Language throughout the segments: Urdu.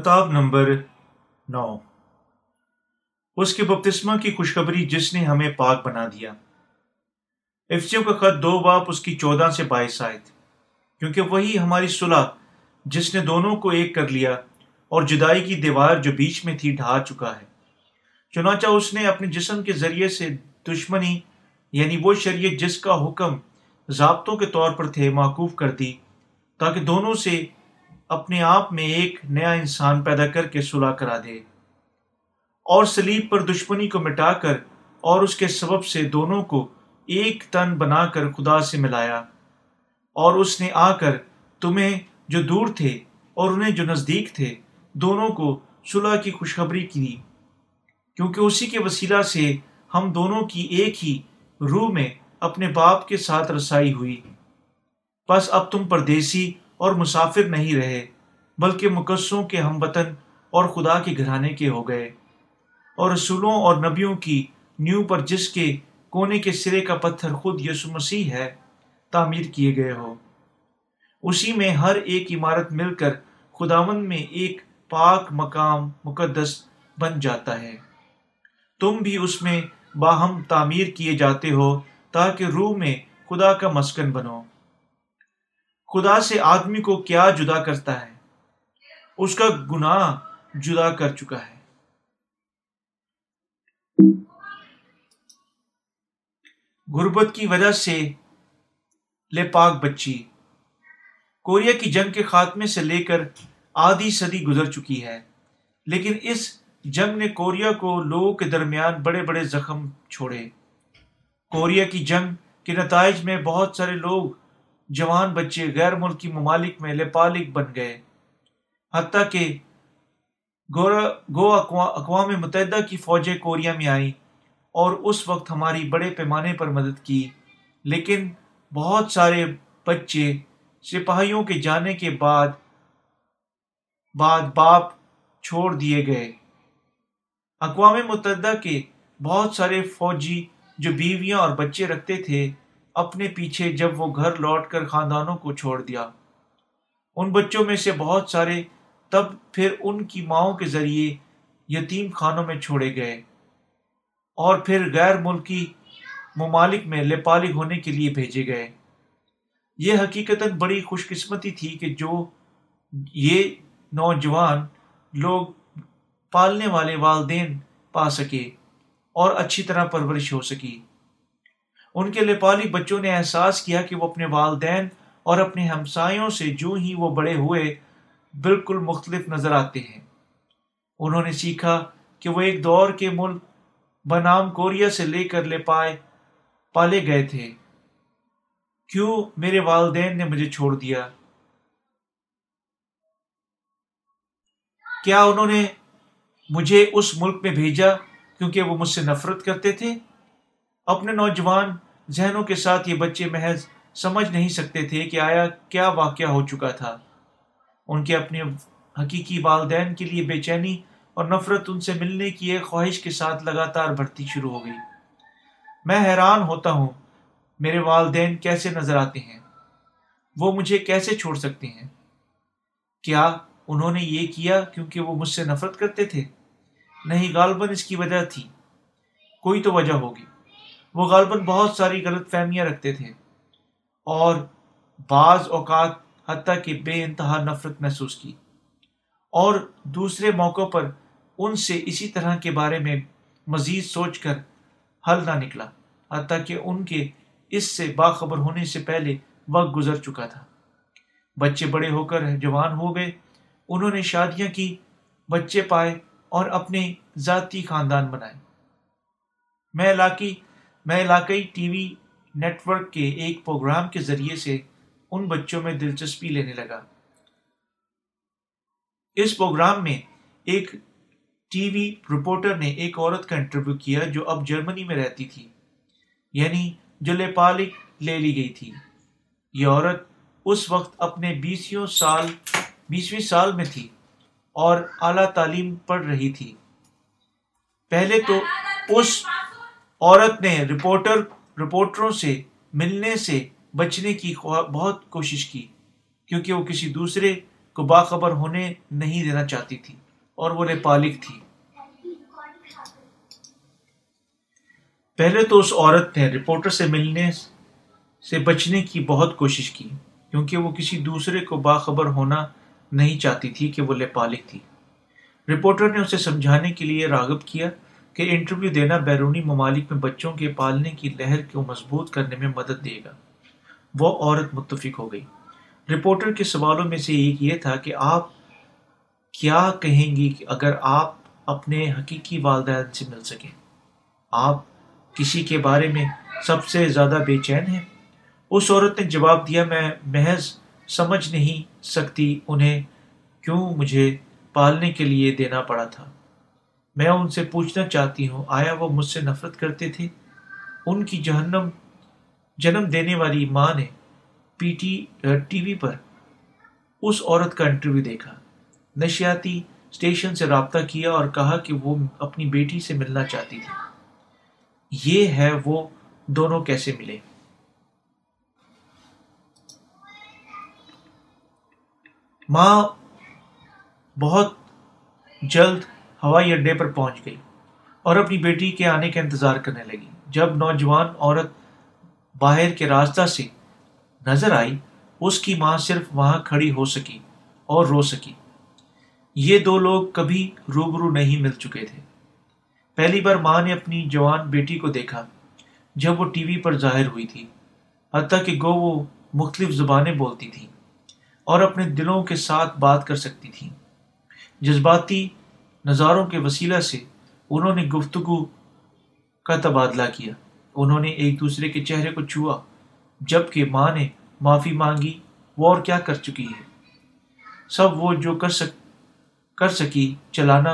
کتاب نمبر نو۔ اس کے بپتسمہ کی خوشخبری جس نے ہمیں پاک بنا دیا۔ افسیوں جی کا خط دو باپ اس کی چودہ سے بائیس آئے تھے کیونکہ وہی ہماری صلح جس نے دونوں کو ایک کر لیا اور جدائی کی دیوار جو بیچ میں تھی ڈھا چکا ہے۔ چنانچہ اس نے اپنے جسم کے ذریعے سے دشمنی یعنی وہ شریعت جس کا حکم ضابطوں کے طور پر تھے معقوف کر دی تاکہ دونوں سے اپنے آپ میں ایک نیا انسان پیدا کر کے صلح کرا دے اور سلیب پر دشمنی کو مٹا کر اور اس کے سبب سے دونوں کو ایک تن بنا کر خدا سے ملایا اور اس نے آ کر تمہیں جو دور تھے اور انہیں جو نزدیک تھے دونوں کو صلح کی خوشخبری کی دی کیونکہ اسی کے وسیلہ سے ہم دونوں کی ایک ہی روح میں اپنے باپ کے ساتھ رسائی ہوئی۔ بس اب تم پردیسی اور مسافر نہیں رہے، بلکہ مقصوں کے ہم وطن اور خدا کے گھرانے کے ہو گئے۔ اور رسولوں اور نبیوں کی نیو پر جس کے کونے کے سرے کا پتھر خود یسو مسیح ہے، تعمیر کیے گئے ہو۔ اسی میں ہر ایک عمارت مل کر خداون میں ایک پاک مقام مقدس بن جاتا ہے۔ تم بھی اس میں باہم تعمیر کیے جاتے ہو تاکہ روح میں خدا کا مسکن بنو۔ خدا سے آدمی کو کیا جدا کرتا ہے؟ اس کا گناہ جدا کر چکا ہے۔ غربت کی وجہ سے لے پاک بچی۔ کوریا کی جنگ کے خاتمے سے لے کر آدھی صدی گزر چکی ہے۔ لیکن اس جنگ نے کوریا کو لوگوں کے درمیان بڑے بڑے زخم چھوڑے۔ کوریا کی جنگ کے نتائج میں بہت سارے لوگ جوان بچے غیر ملکی ممالک میں لپالک بن گئے۔ حتیٰ کہ گو اقوام متحدہ کی فوجیں کوریا میں آئیں اور اس وقت ہماری بڑے پیمانے پر مدد کی۔ لیکن بہت سارے بچے سپاہیوں کے جانے کے بعد بعد باپ چھوڑ دیے گئے۔ اقوام متحدہ کے بہت سارے فوجی جو بیویاں اور بچے رکھتے تھے اپنے پیچھے جب وہ گھر لوٹ کر خاندانوں کو چھوڑ دیا۔ ان بچوں میں سے بہت سارے تب پھر ان کی ماؤں کے ذریعے یتیم خانوں میں چھوڑے گئے۔ اور پھر غیر ملکی ممالک میں لپالگ ہونے کے لیے بھیجے گئے۔ یہ حقیقت بڑی خوش قسمتی تھی کہ جو یہ نوجوان لوگ پالنے والے والدین پا سکے اور اچھی طرح پرورش ہو سکی۔ ان کے لپالی بچوں نے احساس کیا کہ وہ اپنے والدین اور اپنے ہمسایوں سے جو ہی وہ بڑے ہوئے بالکل مختلف نظر آتے ہیں۔ انہوں نے سیکھا کہ وہ ایک دور کے ملک بنام کوریا سے لے کر لے پائے پالے گئے تھے۔ کیوں میرے والدین نے مجھے چھوڑ دیا؟ کیا انہوں نے مجھے اس ملک میں بھیجا کیونکہ وہ مجھ سے نفرت کرتے تھے؟ اپنے نوجوان ذہنوں کے ساتھ یہ بچے محض سمجھ نہیں سکتے تھے کہ آیا کیا واقعہ ہو چکا تھا۔ ان کے اپنے حقیقی والدین کے لیے بے چینی اور نفرت ان سے ملنے کی ایک خواہش کے ساتھ لگاتار بڑھتی شروع ہو گئی۔ میں حیران ہوتا ہوں، میرے والدین کیسے نظر آتے ہیں؟ وہ مجھے کیسے چھوڑ سکتے ہیں؟ کیا انہوں نے یہ کیا کیونکہ وہ مجھ سے نفرت کرتے تھے؟ نہیں، غالباً اس کی وجہ تھی۔ کوئی تو وجہ ہوگی۔ وہ غالباً بہت ساری غلط فہمیاں رکھتے تھے اور بعض اوقات حتیٰ کہ بے انتہا نفرت محسوس کی۔ اور دوسرے موقعوں پر ان سے اسی طرح کے بارے میں مزید سوچ کر حل نہ نکلا، حتیٰ کہ ان کے اس سے باخبر ہونے سے پہلے وقت گزر چکا تھا۔ بچے بڑے ہو کر جوان ہو گئے، انہوں نے شادیاں کی، بچے پائے اور اپنے ذاتی خاندان بنائے۔ میں علاقی میں علاقائی ٹی وی نیٹ ورک کے ایک پروگرام کے ذریعے سے ان بچوں میں دلچسپی لینے لگا۔ اس پروگرام میں ایک ٹی وی رپورٹر نے ایک عورت کا انٹرویو کیا جو اب جرمنی میں رہتی تھی یعنی جو لیپالک لے لی گئی تھی۔ یہ عورت اس وقت اپنے بیسوں سال، بیسویں سال میں تھی اور اعلیٰ تعلیم پڑھ رہی تھی۔ پہلے تو اس عورت نے رپورٹر، رپورٹروں سے ملنے سے بچنے کی بہت کوشش کی، کیونکہ وہ کسی دوسرے کو باخبر ہونے نہیں دینا چاہتی تھی، اور وہ نیپالک تھی۔ پہلے تو اس عورت نے رپورٹر سے ملنے سے بچنے کی بہت کوشش کی، کیونکہ وہ کسی دوسرے کو باخبر ہونا نہیں چاہتی تھی کہ وہ لیپالک تھی۔ رپورٹر نے اسے سمجھانے کے لیے راغب کیا۔ کہ انٹرویو دینا بیرونی ممالک میں بچوں کے پالنے کی لہر کو مضبوط کرنے میں مدد دے گا۔ وہ عورت متفق ہو گئی۔ رپورٹر کے سوالوں میں سے ایک یہ تھا کہ آپ کیا کہیں گی کہ اگر آپ اپنے حقیقی والدین سے مل سکیں۔ آپ کسی کے بارے میں سب سے زیادہ بے چین ہیں۔ اس عورت نے جواب دیا، میں محض سمجھ نہیں سکتی انہیں کیوں مجھے پالنے کے لیے دینا پڑا تھا۔ میں ان سے پوچھنا چاہتی ہوں۔ آیا وہ مجھ سے نفرت کرتے تھے؟ ان کی جہنم، جنم دینے والی ماں نے پی ٹی ٹی وی پر اس عورت کا انٹرویو دیکھا۔ نشیاتی اسٹیشن سے رابطہ کیا اور کہا کہ وہ اپنی بیٹی سے ملنا چاہتی تھی۔ یہ ہے وہ دونوں کیسے ملے؟ ماں بہت جلد ہوائی اڈے پر پہنچ گئی اور اپنی بیٹی کے آنے کا انتظار کرنے لگی۔ جب نوجوان عورت باہر کے راستہ سے نظر آئی، اس کی ماں صرف وہاں کھڑی ہو سکی اور رو سکی۔ یہ دو لوگ کبھی روبرو نہیں مل چکے تھے۔ پہلی بار ماں نے اپنی جوان بیٹی کو دیکھا، جب وہ ٹی وی پر ظاہر ہوئی تھی، حتیٰ کہ گو وہ مختلف زبانیں بولتی تھیں اور اپنے دلوں کے ساتھ بات کر سکتی تھیں۔ جذباتی نظاروں کے وسیلہ سے انہوں نے گفتگو کا تبادلہ کیا۔ انہوں نے ایک دوسرے کے چہرے کو چھوا جبکہ ماں نے معافی مانگی، وہ اور کیا کر چکی ہے؟ سب وہ جو کر سک، کر سکی، چلانا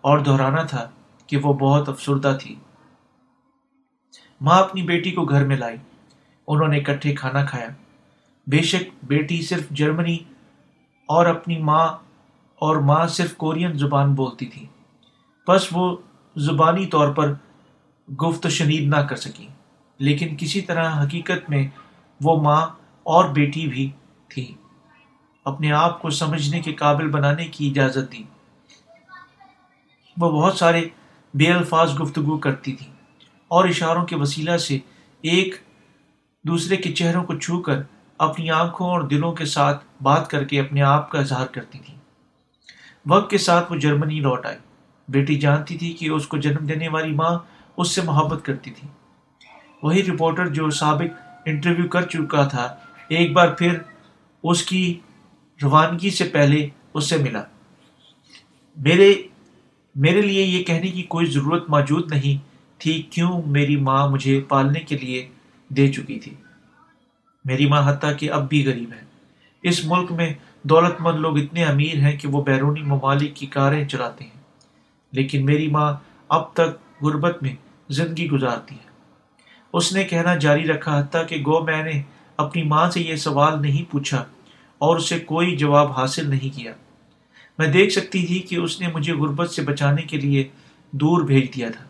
اور دہرانا تھا کہ وہ بہت افسردہ تھی۔ ماں اپنی بیٹی کو گھر میں لائی، انہوں نے اکٹھے کھانا کھایا۔ بے شک بیٹی صرف جرمنی اور اپنی ماں اور ماں صرف کورین زبان بولتی تھی۔ بس وہ زبانی طور پر گفت شنید نہ کر سکی۔ لیکن کسی طرح حقیقت میں وہ ماں اور بیٹی بھی تھی۔ اپنے آپ کو سمجھنے کے قابل بنانے کی اجازت دی۔ وہ بہت سارے بے الفاظ گفتگو کرتی تھی اور اشاروں کے وسیلہ سے ایک دوسرے کے چہروں کو چھو کر اپنی آنکھوں اور دلوں کے ساتھ بات کر کے اپنے آپ کا اظہار کرتی تھی۔ وقت کے ساتھ وہ جرمنی لوٹ آئی۔ بیٹی جانتی تھی کہ اس کو جنم دینے والی ماں اس سے محبت کرتی تھی۔ وہی رپورٹر جو سابق انٹرویو کر چکا تھا، ایک بار پھر اس کی روانگی سے پہلے اس سے ملا۔ میرے میرے لیے یہ کہنے کی کوئی ضرورت موجود نہیں تھی کیوں میری ماں مجھے پالنے کے لیے دے چکی تھی۔ میری ماں حتیٰ کہ اب بھی غریب ہے۔ اس ملک میں دولت مند لوگ اتنے امیر ہیں کہ وہ بیرونی ممالک کی کاریں چلاتے ہیں۔ لیکن میری ماں اب تک غربت میں زندگی گزارتی ہے۔ اس نے کہنا جاری رکھا حتیٰ کہ گو میں نے اپنی ماں سے یہ سوال نہیں پوچھا اور اسے کوئی جواب حاصل نہیں کیا۔ میں دیکھ سکتی تھی کہ اس نے مجھے غربت سے بچانے کے لیے دور بھیج دیا تھا۔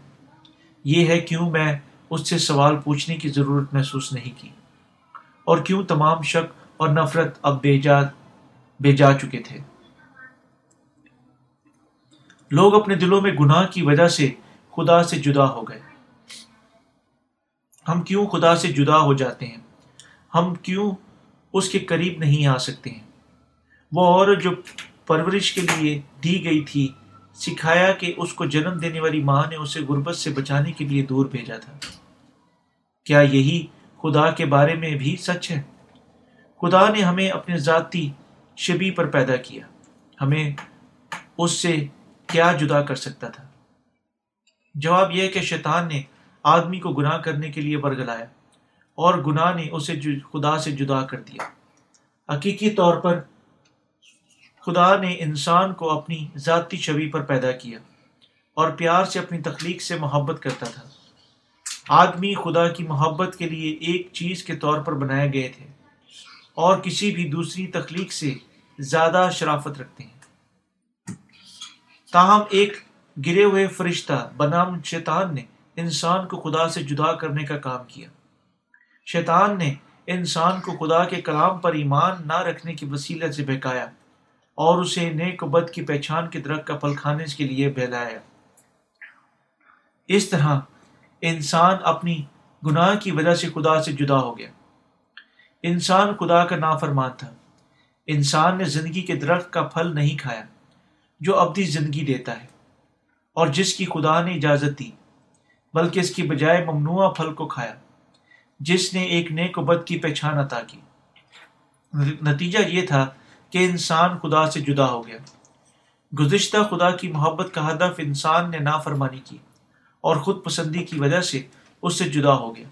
یہ ہے کیوں میں اس سے سوال پوچھنے کی ضرورت محسوس نہیں کی۔ اور کیوں تمام شک اور نفرت اب بے جا بے جا چکے تھے۔ لوگ اپنے دلوں میں گناہ کی وجہ سے خدا سے جدا ہو گئے۔ ہم کیوں خدا سے جدا ہو جاتے ہیں؟ ہم کیوں اس کے قریب نہیں آ سکتے ہیں؟ وہ عورت جو پرورش کے لیے دی گئی تھی، سکھایا کہ اس کو جنم دینے والی ماں نے اسے غربت سے بچانے کے لیے دور بھیجا تھا۔ کیا یہی خدا کے بارے میں بھی سچ ہے؟ خدا نے ہمیں اپنے ذاتی شبی پر پیدا کیا۔ ہمیں اس سے کیا جدا کر سکتا تھا؟ جواب یہ ہے کہ شیطان نے آدمی کو گناہ کرنے کے لیے برگلایا اور گناہ نے اسے خدا سے جدا کر دیا۔ حقیقی طور پر خدا نے انسان کو اپنی ذاتی شبی پر پیدا کیا اور پیار سے اپنی تخلیق سے محبت کرتا تھا۔ آدمی خدا کی محبت کے لیے ایک چیز کے طور پر بنائے گئے تھے اور کسی بھی دوسری تخلیق سے زیادہ شرافت رکھتے ہیں۔ تاہم، ایک گرے ہوئے فرشتہ بنام شیطان نے انسان کو خدا سے جدا کرنے کا کام کیا۔ شیطان نے انسان کو خدا کے کلام پر ایمان نہ رکھنے کی وسیلہ سے بہکایا اور اسے نیک و بد کی پہچان کے درخت کا پھل کھانے کے لیے بہلایا۔ اس طرح انسان اپنی گناہ کی وجہ سے خدا سے جدا ہو گیا۔ انسان خدا کا نافرمان تھا۔ انسان نے زندگی کے درخت کا پھل نہیں کھایا، جو ابدی زندگی دیتا ہے، اور جس کی خدا نے اجازت دی، بلکہ اس کی بجائے ممنوع پھل کو کھایا، جس نے ایک نیک و بد کی پہچان عطا کی۔ نتیجہ یہ تھا کہ انسان خدا سے جدا ہو گیا۔ گزشتہ خدا کی محبت کا ہدف انسان نے نافرمانی کی، اور خود پسندی کی وجہ سے اس سے جدا ہو گیا۔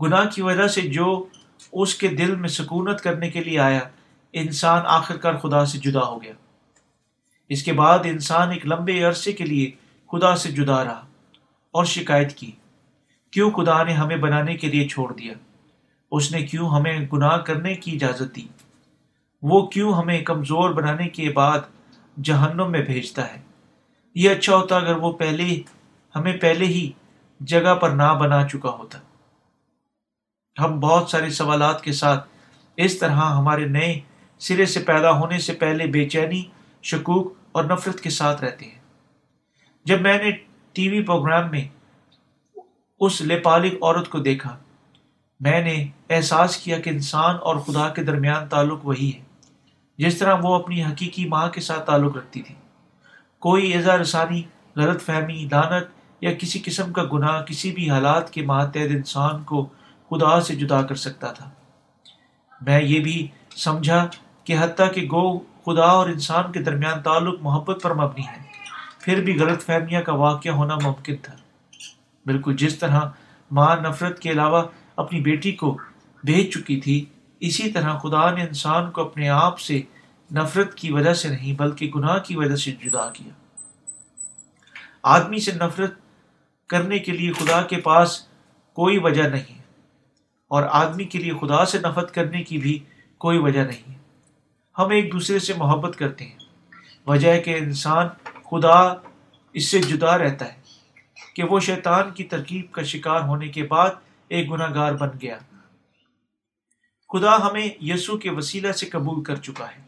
گناہ کی وجہ سے جو اس کے دل میں سکونت کرنے کے لیے آیا انسان آخر کار خدا سے جدا ہو گیا۔ اس کے بعد انسان ایک لمبے عرصے کے لیے خدا سے جدا رہا اور شکایت کی۔ کیوں خدا نے ہمیں بنانے کے لیے چھوڑ دیا؟ اس نے کیوں ہمیں گناہ کرنے کی اجازت دی؟ وہ کیوں ہمیں کمزور بنانے کے بعد جہنم میں بھیجتا ہے؟ یہ اچھا ہوتا اگر وہ پہلے، ہمیں پہلے ہی جگہ پر نہ بنا چکا ہوتا۔ ہم بہت سارے سوالات کے ساتھ اس طرح ہمارے نئے سرے سے پیدا ہونے سے پہلے بے چینی، شکوک اور نفرت کے ساتھ رہتے ہیں۔ جب میں نے ٹی وی پروگرام میں اس لپالک عورت کو دیکھا، میں نے احساس کیا کہ انسان اور خدا کے درمیان تعلق وہی ہے، جس طرح وہ اپنی حقیقی ماں کے ساتھ تعلق رکھتی تھی۔ کوئی اظہار رسانی غلط فہمی، دانت یا کسی قسم کا گناہ، کسی بھی حالات کے ماتحد انسان کو خدا سے جدا کر سکتا تھا۔ میں یہ بھی سمجھا کہ حتیٰ کہ گو خدا اور انسان کے درمیان تعلق محبت پر مبنی ہے، پھر بھی غلط فہمیاں کا واقعہ ہونا ممکن تھا۔ بالکل جس طرح ماں نفرت کے علاوہ اپنی بیٹی کو بھیج چکی تھی، اسی طرح خدا نے انسان کو اپنے آپ سے نفرت کی وجہ سے نہیں، بلکہ گناہ کی وجہ سے جدا کیا۔ آدمی سے نفرت کرنے کے لیے خدا کے پاس کوئی وجہ نہیں، اور آدمی کے لیے خدا سے نفرت کرنے کی بھی کوئی وجہ نہیں۔ ہم ایک دوسرے سے محبت کرتے ہیں۔ وجہ ہے کہ انسان خدا اس سے جدا رہتا ہے کہ وہ شیطان کی ترکیب کا شکار ہونے کے بعد ایک گناہ گار بن گیا۔ خدا ہمیں یسو کے وسیلہ سے قبول کر چکا ہے۔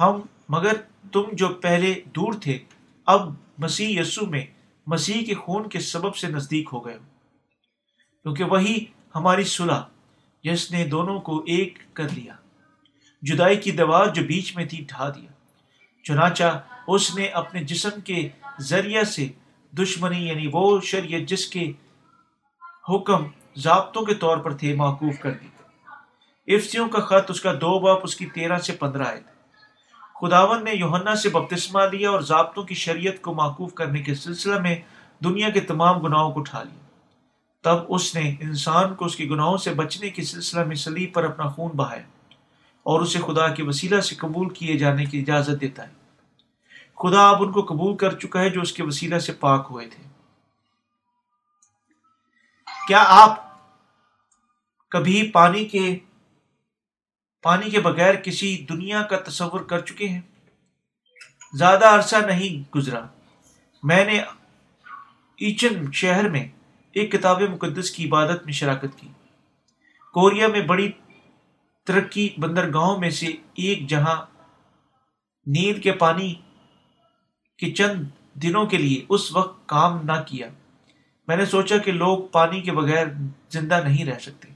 ہم، مگر تم جو پہلے دور تھے، اب مسیح یسو میں مسیح کے خون کے سبب سے نزدیک ہو گئے ہو۔ کیونکہ وہی ہماری صلح یس نے دونوں کو ایک کر لیا۔ جدائی کی دیوار جو بیچ میں تھی ڈھا دیا۔ چنانچہ اس نے اپنے جسم کے ذریعہ سے دشمنی یعنی وہ شریعت جس کے حکم ضابطوں کے طور پر تھے معقوف کر دی۔ افسیوں کا خط اس کا دو باپ، اس کی تیرہ سے پندرہ آئے تھے خداون نے یوہنا سے بپتسمہ لیا اور ضابطوں کی شریعت کو معقوف کرنے کے سلسلہ میں دنیا کے تمام گناہوں کو اٹھا لیا۔ تب اس نے انسان کو اس کے گناہوں سے بچنے کے سلسلہ میں سلیب پر اپنا خون بہایا اور اسے خدا کے وسیلہ سے قبول کیے جانے کی اجازت دیتا ہے۔ خدا اب ان کو قبول کر چکا ہے جو اس کے وسیلہ سے پاک ہوئے تھے۔ کیا آپ کبھی پانی کے پانی کے بغیر کسی دنیا کا تصور کر چکے ہیں؟ زیادہ عرصہ نہیں گزرا۔ میں نے ایچن شہر میں ایک کتاب مقدس کی عبادت میں شراکت کی۔ کوریا میں بڑی ترقی بندرگاہوں میں سے ایک، جہاں نیند کے پانی کے چند دنوں کے لیے اس وقت کام نہ کیا۔ میں نے سوچا کہ لوگ پانی کے بغیر زندہ نہیں رہ سکتے۔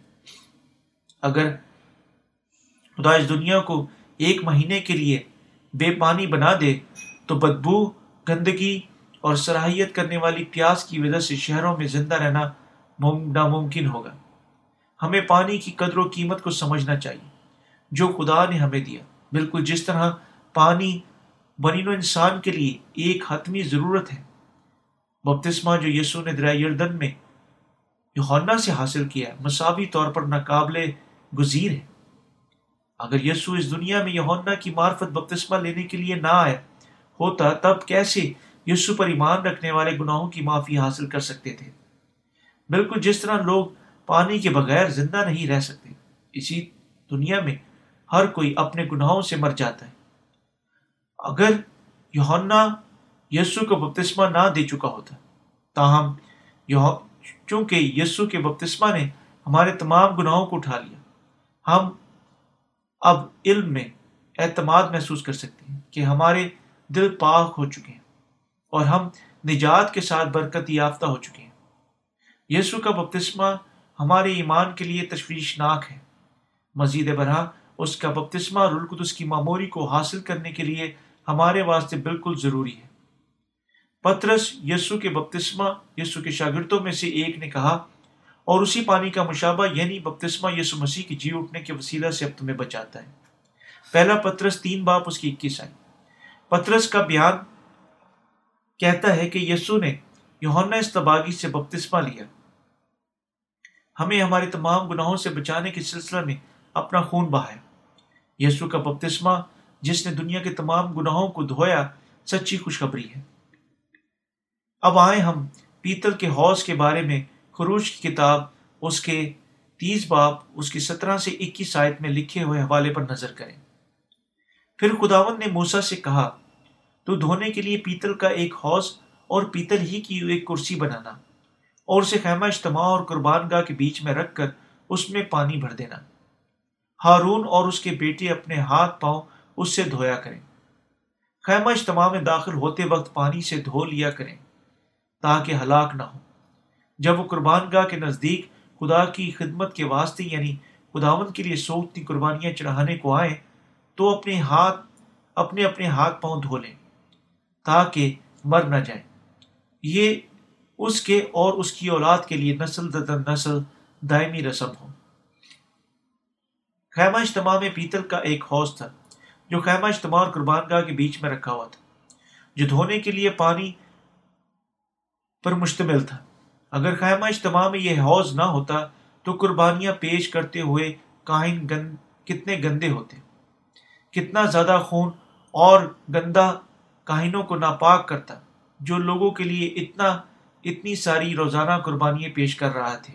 اگر خدا اس دنیا کو ایک مہینے کے لیے بے پانی بنا دے، تو بدبو، گندگی اور صلاحیت کرنے والی پیاس کی وجہ سے شہروں میں زندہ رہنا ناممکن ہوگا۔ ہمیں پانی کی قدر و قیمت کو سمجھنا چاہیے، جو خدا نے ہمیں دیا۔ بالکل جس طرح پانی بنین و انسان کے لیے ایک حتمی ضرورت ہے۔ بپتسمہ جو یسو نے دریا یردن میں یوحنا سے حاصل کیا ہے، مساوی طور پر ناقابل گزیر ہے۔ اگر یسو اس دنیا میں یونا کی معرفت بپتسمہ لینے کے لیے نہ آیا، ہوتا تب کیسے یسو پر ایمان رکھنے والے گناہوں کی معافی حاصل کر سکتے تھے۔ بالکل جس طرح لوگ پانی کے بغیر زندہ نہیں رہ سکتے، اسی دنیا میں ہر کوئی اپنے گناہوں سے مر جاتا ہے۔ اگر یونا یسو کو بپتسمہ نہ دے چکا ہوتا، تاہم چونکہ یسو کے بپتسمہ نے ہمارے تمام گناہوں کو اٹھا لیا، ہم اب علم میں اعتماد محسوس کر سکتے ہیں کہ ہمارے دل پاک ہو چکے ہیں۔ اور ہم نجات کے ساتھ برکت یافتہ ہو چکے ہیں۔ یسو کا بپتسمہ ہمارے ایمان کے لیے تشویشناک ہے۔ مزید برہ اس کا بپتسمہ رلقدس کی معموری کو حاصل کرنے کے لیے ہمارے واسطے بالکل ضروری ہے۔ پترس یسو کے بپتسمہ یسو کے شاگردوں میں سے ایک نے کہا، اور اسی پانی کا مشابہ یعنی بپتسمہ یسو مسیح کی جی اٹھنے کے وسیلہ سے اب تمہیں بچاتا ہے۔ پہلا پترس تین باپ اس کی اکیس آئی پترس کا بیان کہتا ہے کہ یسو نے یوہنا استباغی سے بپتسمہ لیا۔ ہمیں ہمارے تمام گناہوں سے بچانے کے سلسلہ میں اپنا خون بہایا یسو کا بپتسمہ، جس نے دنیا کے تمام گناہوں کو دھویا، سچی خوشخبری ہے۔ اب آئے ہم پیتل کے حوض کے بارے میں خروش کی کتاب، اس کے تیس باپ، اس کی سترہ سے اکیس آیت میں لکھے ہوئے حوالے پر نظر کریں۔ پھر خداون نے موسا سے کہا تو دھونے کے لیے پیتل کا ایک حوض اور پیتل ہی کی ایک کرسی بنانا اور اسے خیمہ اجتماع اور قربان گاہ کے بیچ میں رکھ کر اس میں پانی بھر دینا۔ ہارون اور اس کے بیٹے اپنے ہاتھ پاؤں اس سے دھویا کریں۔ خیمہ اجتماع میں داخل ہوتے وقت پانی سے دھو لیا کریں تاکہ ہلاک نہ ہو۔ جب وہ قربان گاہ کے نزدیک خدا کی خدمت کے واسطے یعنی خداون کے لیے سوکھتی قربانیاں چڑھانے کو آئیں تو اپنے ہاتھ، اپنے اپنے ہاتھ پاؤں دھو لیں۔ تاکہ مر نہ جائیں یہ اس کے اور اس کی اولاد کے لیے نسل در نسل دائمی رسم ہو۔ خیمہ اجتماع میں پیتل کا ایک حوض تھا، جو خیمہ اجتماع اور قربان گاہ کے بیچ میں رکھا ہوا تھا۔ جو دھونے کے لیے پانی پر مشتمل تھا۔ اگر خیمہ اجتماع میں یہ حوض نہ ہوتا تو قربانیاں پیش کرتے ہوئے کائن گند کتنے گندے ہوتے۔ کتنا زیادہ خون اور گندا کاہنوں کو ناپاک کرتا، جو لوگوں کے لیے اتنا، اتنی ساری روزانہ قربانیاں پیش کر رہا تھے۔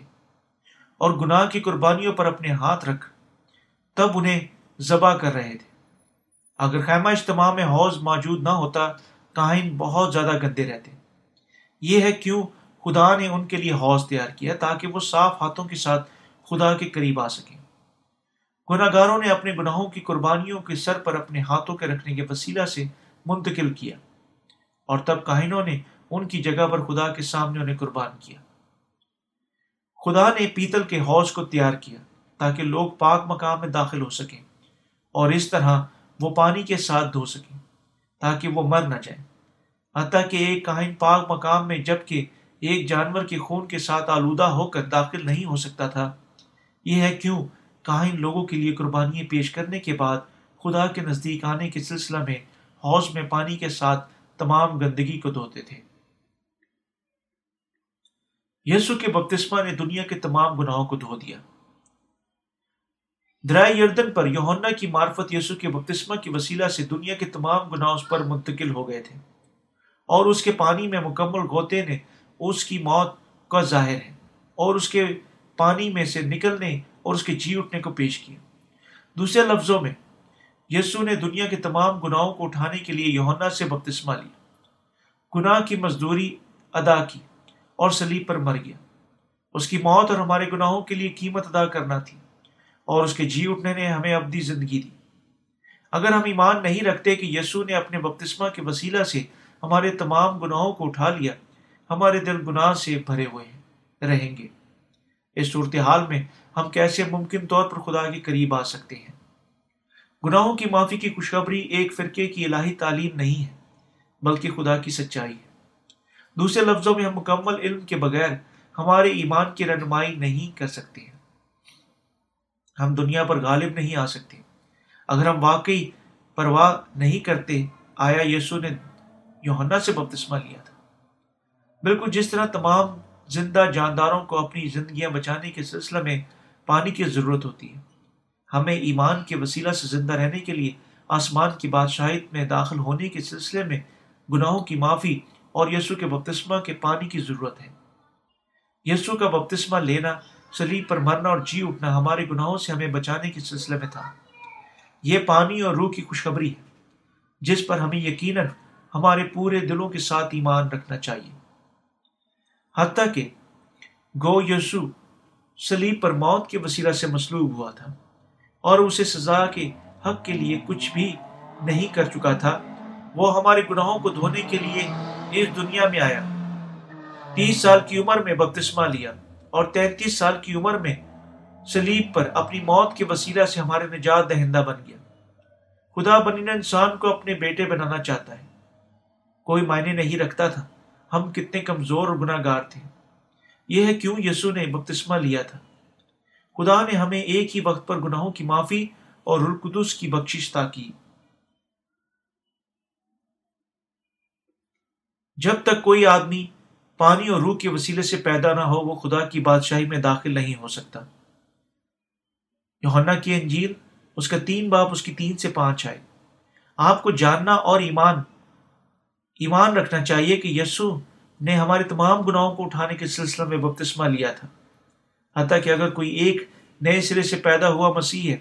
اور گناہ کی قربانیوں پر اپنے ہاتھ رکھ، تب انہیں ذبح کر رہے تھے۔ اگر خیمہ اجتماع میں حوض موجود نہ ہوتا، کاہن بہت زیادہ گندے رہتے۔ یہ ہے کیوں خدا نے ان کے لیے حوض تیار کیا، تاکہ وہ صاف ہاتھوں کے ساتھ خدا کے قریب آ سکیں۔ گناہ گاروں نے اپنے گناہوں کی قربانیوں کے سر پر اپنے ہاتھوں کے رکھنے کے وسیلہ سے منتقل کیا اور تب کاہنوں نے ان کی جگہ پر خدا کے سامنے انہیں قربان کیا۔ خدا نے پیتل کے حوض کو تیار کیا تاکہ لوگ پاک مقام میں داخل ہو سکیں اور اس طرح وہ پانی کے ساتھ دھو سکیں تاکہ وہ مر نہ جائیں۔ حتیٰ کہ ایک کاہن پاک مقام میں جبکہ ایک جانور کے خون کے ساتھ آلودہ ہو کر داخل نہیں ہو سکتا تھا، یہ ہے کیوں کاہن لوگوں کے لیے قربانیاں پیش کرنے کے بعد خدا کے نزدیک آنے کے سلسلہ میں حوض میں پانی کے ساتھ تمام گندگی کو دھوتے تھے۔ یسو کے بپتسمہ نے دنیا کے تمام گناہوں کو دھو دیا۔ درائے یردن پر یوہنا کی معرفت یسو کے بپتسمہ کی وسیلہ سے دنیا کے تمام گناہ اس پر منتقل ہو گئے تھے۔ اور اس کے پانی میں مکمل غوطے نے اس کی موت کا ظاہر ہے اور اس کے پانی میں سے نکلنے اور اس کے جی اٹھنے کو پیش کیا۔ دوسرے لفظوں میں یسو نے دنیا کے تمام گناہوں کو اٹھانے کے لیے یوہنا سے بپتسمہ لیا۔ گناہ کی مزدوری ادا کی اور سلیب پر مر گیا۔ اس کی موت اور ہمارے گناہوں کے لیے قیمت ادا کرنا تھی اور اس کے جی اٹھنے نے ہمیں ابدی زندگی دی۔ اگر ہم ایمان نہیں رکھتے کہ یسو نے اپنے بپتسمہ کے وسیلہ سے ہمارے تمام گناہوں کو اٹھا لیا، ہمارے دل گناہ سے بھرے ہوئے ہیں رہیں گے۔ اس صورتحال میں ہم کیسے ممکن طور پر خدا کے قریب آ سکتے ہیں؟ گناہوں کی معافی کی خوشخبری ایک فرقے کی الہی تعلیم نہیں ہے، بلکہ خدا کی سچائی ہے۔ دوسرے لفظوں میں ہم مکمل علم کے بغیر ہمارے ایمان کی رہنمائی نہیں کر سکتے ہیں۔ ہم دنیا پر غالب نہیں آ سکتے۔ اگر ہم واقعی پرواہ نہیں کرتے، آیا یسو نے یوہنا سے بپتسمہ لیا تھا۔ بالکل جس طرح تمام زندہ جانداروں کو اپنی زندگیاں بچانے کے سلسلہ میں پانی کی ضرورت ہوتی ہے۔ ہمیں ایمان کے وسیلہ سے زندہ رہنے کے لیے آسمان کی بادشاہت میں داخل ہونے کے سلسلے میں گناہوں کی معافی اور یسو کے بپتسمہ کے پانی کی ضرورت ہے۔ یسو کا بپتسمہ لینا سلیب پر مرنا اور جی اٹھنا ہمارے گناہوں سے ہمیں بچانے کے سلسلے میں تھا۔ یہ پانی اور روح کی خوشخبری ہے، جس پر ہمیں یقیناً ہمارے پورے دلوں کے ساتھ ایمان رکھنا چاہیے۔ حتیٰ کہ گو یسو سلیب پر موت کے وسیلہ سے مسلوب ہوا تھا۔ اور اسے سزا کے حق کے لیے کچھ بھی نہیں کر چکا تھا۔ وہ ہمارے گناہوں کو دھونے کے لیے اس دنیا میں آیا۔ تیس سال کی عمر میں بپتسمہ لیا اور تینتیس سال کی عمر میں سلیب پر اپنی موت کے وسیلہ سے ہمارے نجات دہندہ بن گیا۔ خدا بنینا انسان کو اپنے بیٹے بنانا چاہتا ہے۔ کوئی معنی نہیں رکھتا تھا۔ ہم کتنے کمزور اور گناہ گار تھے۔ یہ ہے کیوں یسو نے بپتسمہ لیا تھا۔ خدا نے ہمیں ایک ہی وقت پر گناہوں کی معافی اور رلقدس کی بخشش کی۔ جب تک کوئی آدمی پانی اور روح کے وسیلے سے پیدا نہ ہو، وہ خدا کی بادشاہی میں داخل نہیں ہو سکتا۔ یوحنا کی انجیل اس کا تین باپ اس کی تین سے پانچ آئے۔ آپ کو جاننا اور ایمان ایمان رکھنا چاہیے کہ یسو نے ہمارے تمام گناہوں کو اٹھانے کے سلسلہ میں بپتسمہ لیا تھا۔ حتیٰ کہ اگر کوئی ایک نئے سرے سے پیدا ہوا مسیح ہے،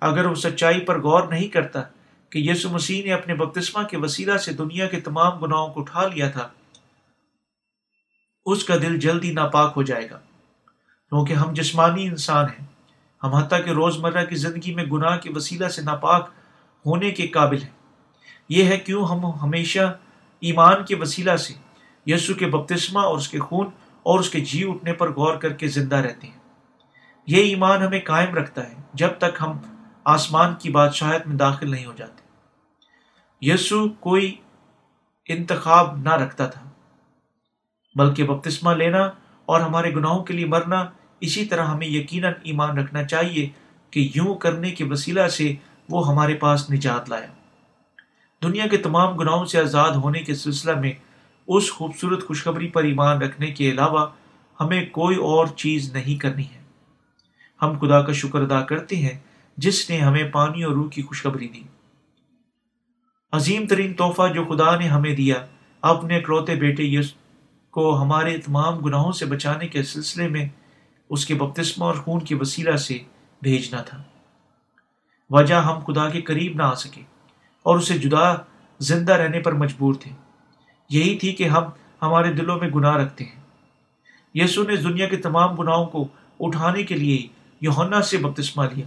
اگر وہ سچائی پر غور نہیں کرتا کہ یسو مسیح نے اپنے بپتسمہ کے وسیلہ سے دنیا کے تمام گناہوں کو اٹھا لیا تھا، اس کا دل جلدی ناپاک ہو جائے گا۔ کیونکہ ہم جسمانی انسان ہیں، ہم حتیٰ کہ روز مرہ کی زندگی میں گناہ کے وسیلہ سے ناپاک ہونے کے قابل ہیں۔ یہ ہے کیوں ہم ہمیشہ ایمان کے وسیلہ سے یسو کے بپتسمہ اور اس کے خون اور اس کے جی اٹھنے پر غور کر کے زندہ رہتے ہیں۔ یہ ایمان ہمیں قائم رکھتا ہے جب تک ہم آسمان کی بادشاہت میں داخل نہیں ہو جاتے۔ یسو کوئی انتخاب نہ رکھتا تھا، بلکہ بپتسمہ لینا اور ہمارے گناہوں کے لیے مرنا، اسی طرح ہمیں یقیناً ایمان رکھنا چاہیے کہ یوں کرنے کے وسیلہ سے وہ ہمارے پاس نجات لایا۔ دنیا کے تمام گناہوں سے آزاد ہونے کے سلسلہ میں اس خوبصورت خوشخبری پر ایمان رکھنے کے علاوہ ہمیں کوئی اور چیز نہیں کرنی ہے۔ ہم خدا کا شکر ادا کرتے ہیں جس نے ہمیں پانی اور روح کی خوشخبری دی۔ عظیم ترین تحفہ جو خدا نے ہمیں دیا، اپنے اکلوتے بیٹے یس کو ہمارے تمام گناہوں سے بچانے کے سلسلے میں اس کے بپتسمہ اور خون کے وسیلہ سے بھیجنا تھا۔ وجہ ہم خدا کے قریب نہ آ سکے اور اسے جدا زندہ رہنے پر مجبور تھے۔ یہی تھی کہ ہم ہمارے دلوں میں گناہ رکھتے ہیں۔ یسو نے دنیا کے تمام گناہوں کو اٹھانے کے لیے یوہنا سے بپتسمہ لیا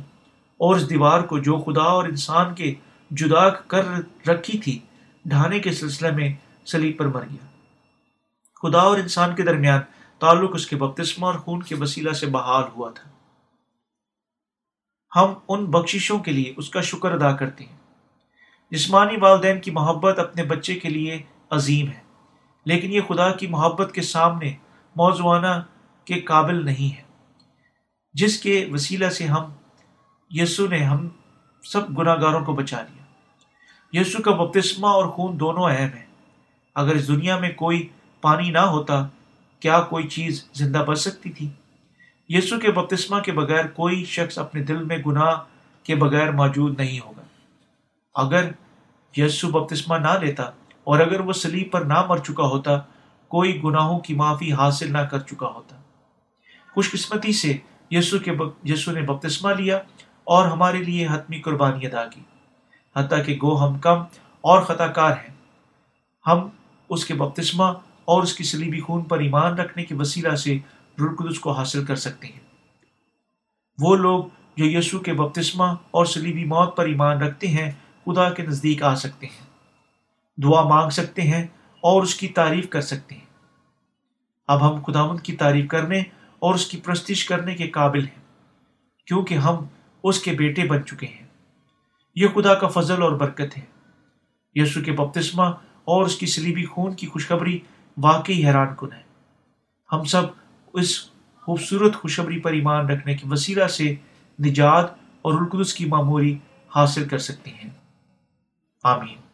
اور اس دیوار کو جو خدا اور انسان کے جدا کر رکھی تھی، ڈھانے کے سلسلے میں سلیب پر مر گیا۔ خدا اور انسان کے درمیان تعلق اس کے بپتسمہ اور خون کے وسیلہ سے بحال ہوا تھا۔ ہم ان بخششوں کے لیے اس کا شکر ادا کرتے ہیں۔ جسمانی والدین کی محبت اپنے بچے کے لیے عظیم ہے۔ لیکن یہ خدا کی محبت کے سامنے موضوعانہ کے قابل نہیں ہے۔ جس کے وسیلہ سے ہم، یسو نے ہم سب گناہ گاروں کو بچا لیا۔ یسو کا بپتسمہ اور خون دونوں اہم ہیں۔ اگر اس دنیا میں کوئی پانی نہ ہوتا، کیا کوئی چیز زندہ بچ سکتی تھی؟ یسو کے بپتسمہ کے بغیر کوئی شخص اپنے دل میں گناہ کے بغیر موجود نہیں ہوگا۔ اگر یسو بپتسمہ نہ لیتا اور اگر وہ سلیب پر نہ مر چکا ہوتا، کوئی گناہوں کی معافی حاصل نہ کر چکا ہوتا۔ خوش قسمتی سے یسو کے یسو نے بپتسمہ لیا اور ہمارے لیے حتمی قربانی ادا کی۔ حتیٰ کہ گو ہم کم اور خطا کار ہیں۔ ہم اس کے بپتسمہ اور اس کی سلیبی خون پر ایمان رکھنے کے وسیلہ سے رلقدس کو حاصل کر سکتے ہیں۔ وہ لوگ جو یسو کے بپتسمہ اور سلیبی موت پر ایمان رکھتے ہیں، خدا کے نزدیک آ سکتے ہیں۔ دعا مانگ سکتے ہیں اور اس کی تعریف کر سکتے ہیں۔ اب ہم خداوند کی تعریف کرنے اور اس کی پرستش کرنے کے قابل ہیں، کیونکہ ہم اس کے بیٹے بن چکے ہیں۔ یہ خدا کا فضل اور برکت ہے۔ یسو کے بپتسمہ اور اس کی سلیبی خون کی خوشخبری واقعی حیران کن ہے۔ ہم سب اس خوبصورت خوشبری پر ایمان رکھنے کے وسیلہ سے نجات اور القدس کی معموری حاصل کر سکتے ہیں۔ آمین۔